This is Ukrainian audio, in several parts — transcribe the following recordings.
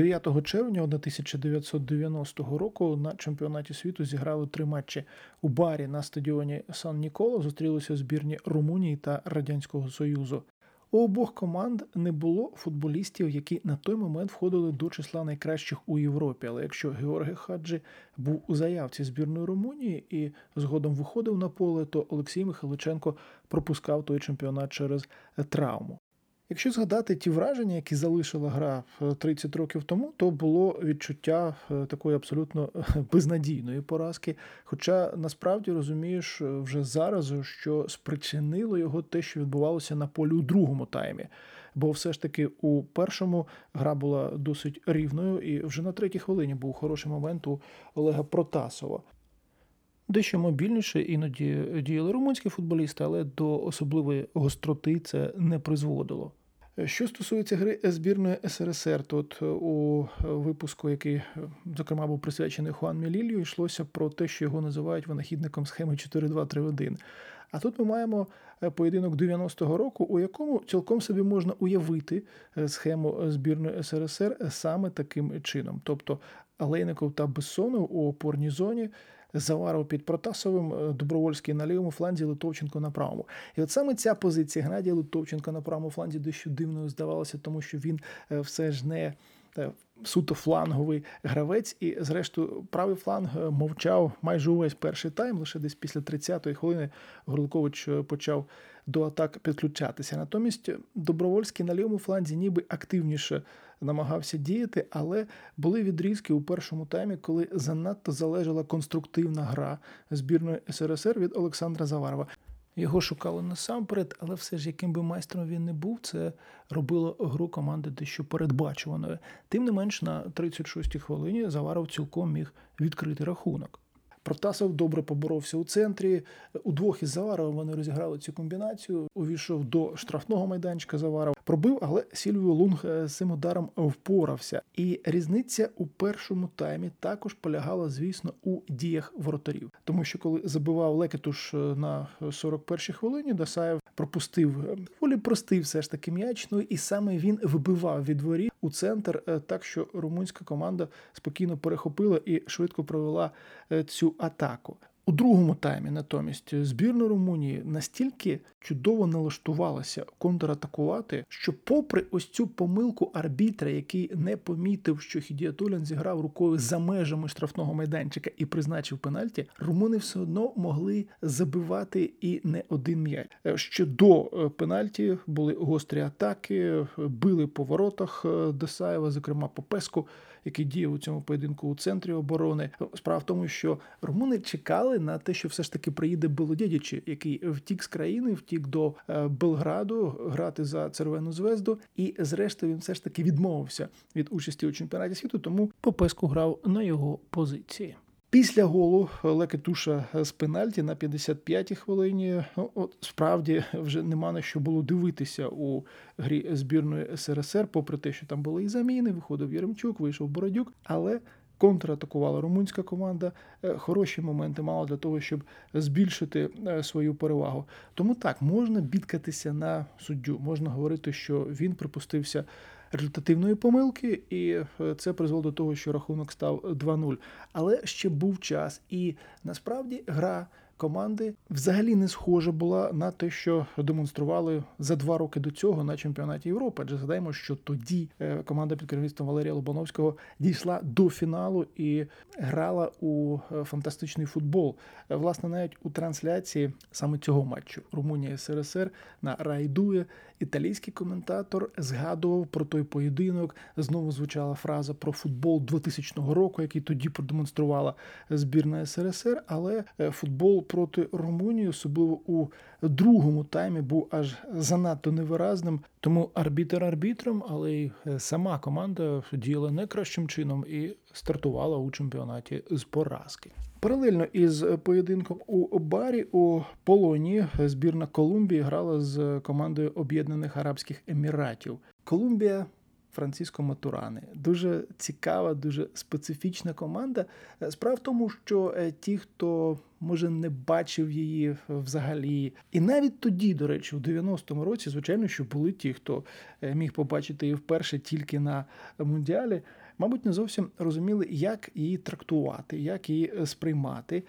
9 червня 1990 року на чемпіонаті світу зіграли три матчі у барі на стадіоні Сан Ніколо. Зустрілися збірні Румунії та Радянського Союзу. У обох команд не було футболістів, які на той момент входили до числа найкращих у Європі. Але якщо Георгій Хаджі був у заявці збірної Румунії і згодом виходив на поле, то Олексій Михайличенко пропускав той чемпіонат через травму. Якщо згадати ті враження, які залишила гра 30 років тому, то було відчуття е, такої абсолютно безнадійної поразки. Хоча насправді розумієш е, вже зараз, що спричинило його те, що відбувалося на полі у другому таймі. Бо все ж таки у першому гра була досить рівною, і вже на третій хвилині був хороший момент у Олега Протасова. Дещо мобільніше іноді діяли румунські футболісти, але до особливої гостроти це не призводило. Що стосується гри збірної СРСР, то от е, у випуску, який, е, зокрема, був присвячений Хуан Мілілью, йшлося про те, що його називають винахідником схеми 4-2-3-1. А тут ми маємо е, поєдинок 90-го року, у якому цілком собі можна уявити схему збірної СРСР саме таким чином. Тобто Алейников та Бессонов у опорній зоні. Заваров під Протасовим, е, Добровольський на лівому фланзі, Литовченко на правому. І от саме ця позиція Гнадія Литовченка на правому фланзі дещо дивною здавалося, тому що він е, все ж не суто фланговий гравець, і, зрештою, правий фланг мовчав майже увесь перший тайм. Лише десь після 30-ї хвилини Горликович почав до атак підключатися. Натомість Добровольський на лівому фланзі ніби активніше намагався діяти, але були відрізки у першому таймі, коли занадто залежала конструктивна гра збірної СРСР від Олександра Заварова. Його шукали насамперед, але все ж, яким би майстром він не був, це робило гру команди дещо передбачуваною. Тим не менш, на 36-й хвилині Заваров цілком міг відкрити рахунок. Протасов добре поборовся у центрі. Удвох із Заваровим вони розіграли цю комбінацію. Увійшов до штрафного майданчика Заваров. Пробив, але Сільвіо Лунг е, з цим ударом впорався. І різниця у першому таймі також полягала, звісно, у діях воротарів. Тому що коли забивав Лекетуш е, на 41-й хвилині, Дасаєв пропустив е, волі простий все ж таки м'яч. Ну і саме він вибивав від воріт у центр, так що румунська команда спокійно перехопила і швидко провела цю атаку. У другому таймі натомість збірна Румунії настільки чудово налаштувалася контратакувати, що, попри ось цю помилку арбітра, який не помітив, що Хідіатулян зіграв рукою за межами штрафного майданчика і призначив пенальті, румуни все одно могли забивати і не один м'яч. Ще до е, пенальті були гострі атаки, били по воротах е, Десаєва, зокрема по Песку, який діяв у цьому поєдинку у центрі оборони. Справа в тому, що румуни чекали на те, що все ж таки приїде Белодєдічі, який втік з країни, втік до е, Белграду грати за Червону звезду, і зрештою він все ж таки відмовився від участі у чемпіонаті світу, тому Попеску грав на його позиції. Після голу Лекетуша з пенальті на 55-й хвилині. От справді вже нема на що було дивитися у грі збірної СРСР, попри те, що там були і заміни. Виходив Єремчук, вийшов Бородюк, але контратакувала румунська команда. Е, хороші моменти мала для того, щоб збільшити е, свою перевагу. Тому так можна бідкатися на суддю, можна говорити, що він припустився. Результативної помилки, і е, це призвело до того, що рахунок став 2-0. Але ще був час, і насправді гра команди взагалі не схожа була на те, що демонстрували за два роки до цього на чемпіонаті Європи. Адже згадаємо, що тоді е, команда під керівництвом Валерія Лобановського дійшла до фіналу і грала у е, фантастичний футбол. Е, власне, навіть у трансляції саме цього матчу Румунія СРСР на Райдує італійський коментатор згадував про той поєдинок. Знову звучала фраза про футбол 2000 року, який тоді продемонструвала збірна СРСР. Але футбол проти Румунії, особливо у другому таймі, був аж занадто невиразним. Тому арбітер арбітром, але й е, сама команда діяла не кращим чином і стартувала у чемпіонаті з поразки. Паралельно із поєдинком у барі у полоні збірна Колумбії грала з командою Об'єднаних Арабських Еміратів. Колумбія Франциско Матурани. Дуже цікава, дуже специфічна команда. Справа в тому, що е, ті, хто може не бачив її взагалі, і навіть тоді, до речі, у 90-му році, звичайно, що були ті, хто е, міг побачити її вперше тільки на мундіалі, мабуть, не зовсім розуміли, як її трактувати, як її е, сприймати.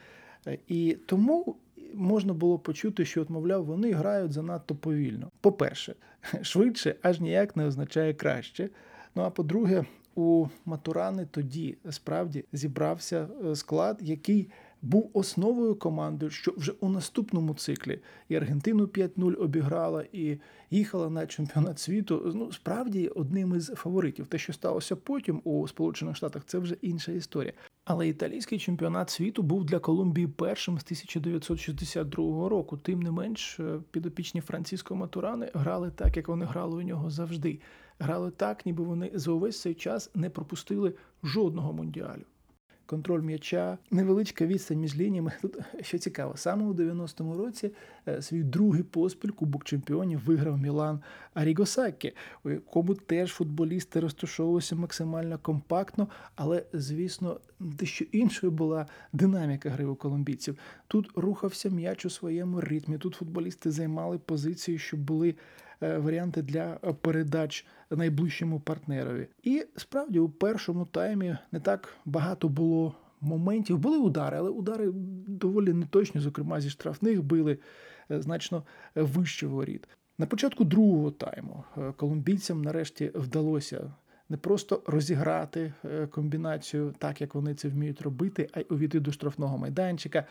І тому можна було почути, що, от, мовляв, вони грають занадто повільно. По-перше, швидше аж ніяк не означає краще. Ну а по-друге, у Матурани тоді справді зібрався е, склад, який був основою команди, що вже у наступному циклі і Аргентину 5-0 обіграла, і їхала на чемпіонат світу. Ну, справді одним із фаворитів. Те, що сталося потім у Сполучених Штатах, це вже інша історія. Але італійський чемпіонат світу був для Колумбії першим з 1962 року. Тим не менш, е, підопічні Франциско Матурани грали так, як вони грали у нього завжди. Грали так, ніби вони за увесь цей час не пропустили жодного мундіалю контроль м'яча, невеличка відстань між лініями. Тут що цікаво, саме у 90-му році е, свій другий поспіль Кубок чемпіонів виграв Мілан Арігосакі, у якому теж футболісти розташовувалися максимально компактно, але, звісно, дещо іншою була динаміка гри у колумбійців. Тут рухався м'яч у своєму ритмі. Тут футболісти займали позиції, що були. Е, варіанти для передач найближчому партнерові. І справді у першому таймі не так багато було моментів. Були удари, але удари доволі неточні, зокрема зі штрафних били е, значно вище воріт. На початку другого тайму е, колумбійцям нарешті вдалося. Не просто розіграти комбінацію так, як вони це вміють робити, а й увійти до штрафного майданчика,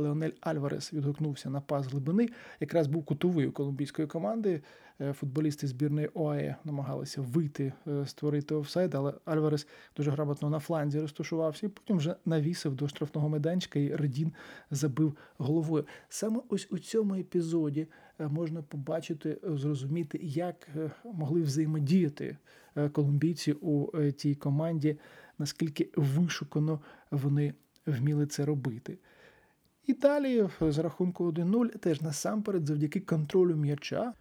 Леонель Альварес відгукнувся на пас глибини. Якраз був кутовий у колумбійської команди. Е, футболісти збірної ОАЕ намагалися вийти, е, створити офсайд, але Альварес дуже грамотно на фланзі розташувався і потім вже навісив до штрафного майданчика, і Редін забив головою. Саме ось у цьому епізоді е, можна побачити, зрозуміти, як могли взаємодіяти колумбійці у тій команді, наскільки вишукано вони вміли це робити. Італії з рахунку 1-0 теж насамперед завдяки контролю м'яча.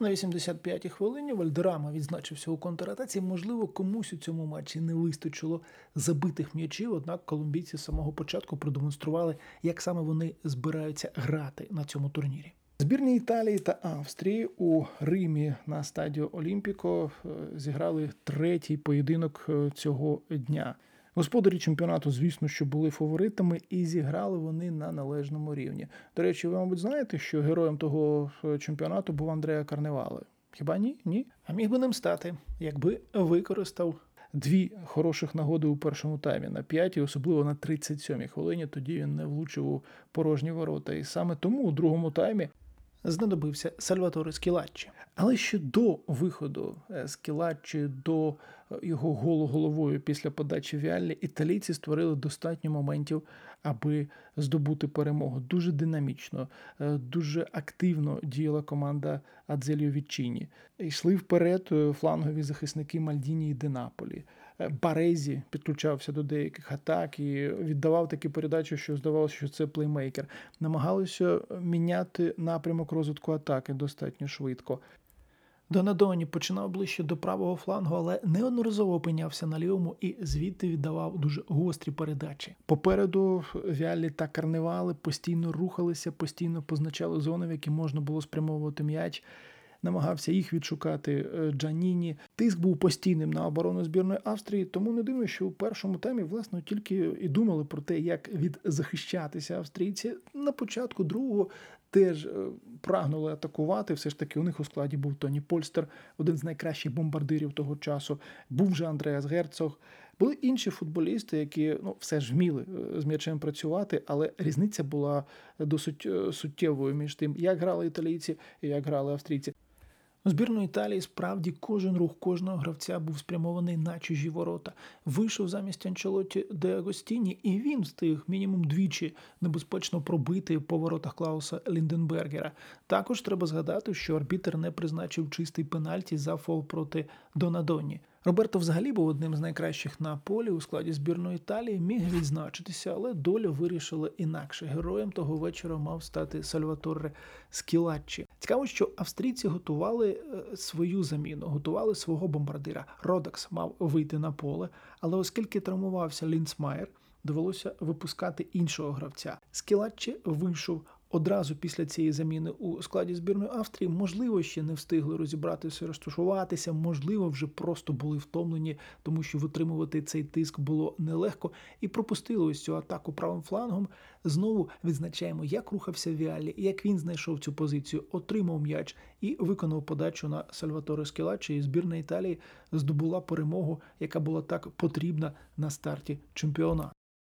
На 85-й хвилині Вальдерама відзначився у контратаці. Можливо, комусь у цьому матчі не вистачило забитих м'ячів, однак колумбійці з самого початку продемонстрували, як саме вони збираються грати на цьому турнірі. Збірні Італії та Австрії у Римі на стадіо Олімпіко е, зіграли третій поєдинок е, цього дня. Господарі чемпіонату, звісно, що були фаворитами, і зіграли вони на належному рівні. До речі, ви, мабуть, знаєте, що героєм того е, чемпіонату був Андреа Карневале. Хіба ні? Ні? А міг би ним стати, якби використав дві хороших нагоди у першому таймі на п'ятій, особливо на 37-й хвилині. Тоді він не влучив у порожні ворота. І саме тому у другому таймі знадобився Сальваторе Скілаччі. Але ще до виходу е, Скілаччі, до е, його голу головою після подачі Віаллі, італійці створили достатньо моментів, аби здобути перемогу. Дуже динамічно, е, дуже активно діяла команда Адзеліо Вічіні. Йшли вперед флангові захисники Мальдіні і Денаполі. Барезі підключався до деяких атак і віддавав такі передачі, що здавалося, що це плеймейкер. Намагалися міняти напрямок розвитку атаки достатньо швидко. Донадоні починав ближче до правого флангу, але неодноразово опинявся на лівому і звідти віддавав дуже гострі передачі. Попереду Віалі та карневали постійно рухалися, постійно позначали зони, в які можна було спрямовувати м'яч намагався їх відшукати е, Джаніні. Тиск був постійним на оборону збірної Австрії, тому не дивно, що у першому темі власне тільки і думали про те, як відзахищатися австрійці. На початку другого теж е, прагнули атакувати. Все ж таки, у них у складі був Тоні Польстер, один з найкращих бомбардирів того часу. Був же Андреас Герцог. Були інші футболісти, які ну все ж вміли е, з м'ячем працювати, але різниця була досить суттєвою між тим, як грали італійці і як грали австрійці. У збірної Італії справді кожен рух кожного гравця був спрямований на чужі ворота. Вийшов замість Анчелоті де Агостіні, і він встиг мінімум двічі небезпечно пробити по воротах Клауса Лінденбергера. Також треба згадати, що арбітер не призначив чистий пенальті за фол проти Донадоні. Роберто взагалі був одним з найкращих на полі у складі збірної Італії, міг відзначитися, але доля вирішила інакше. Героєм того вечора мав стати Сальваторе Скілаччі. Цікаво, що австрійці готували е, свою заміну, готували свого бомбардира. Родакс мав вийти на поле, але оскільки травмувався Лінцмайер, довелося випускати іншого гравця. Скілаччі вийшов одразу після цієї заміни у складі збірної Австрії. Можливо, ще не встигли розібратися, розташуватися, можливо, вже просто були втомлені, тому що витримувати цей тиск було нелегко. І пропустили ось цю атаку правим флангом. Знову відзначаємо, як рухався Віалі, як він знайшов цю позицію, отримав м'яч і виконав подачу на Сальваторе Скілаччі. І збірна Італії здобула перемогу, яка була так потрібна на старті чемпіонату.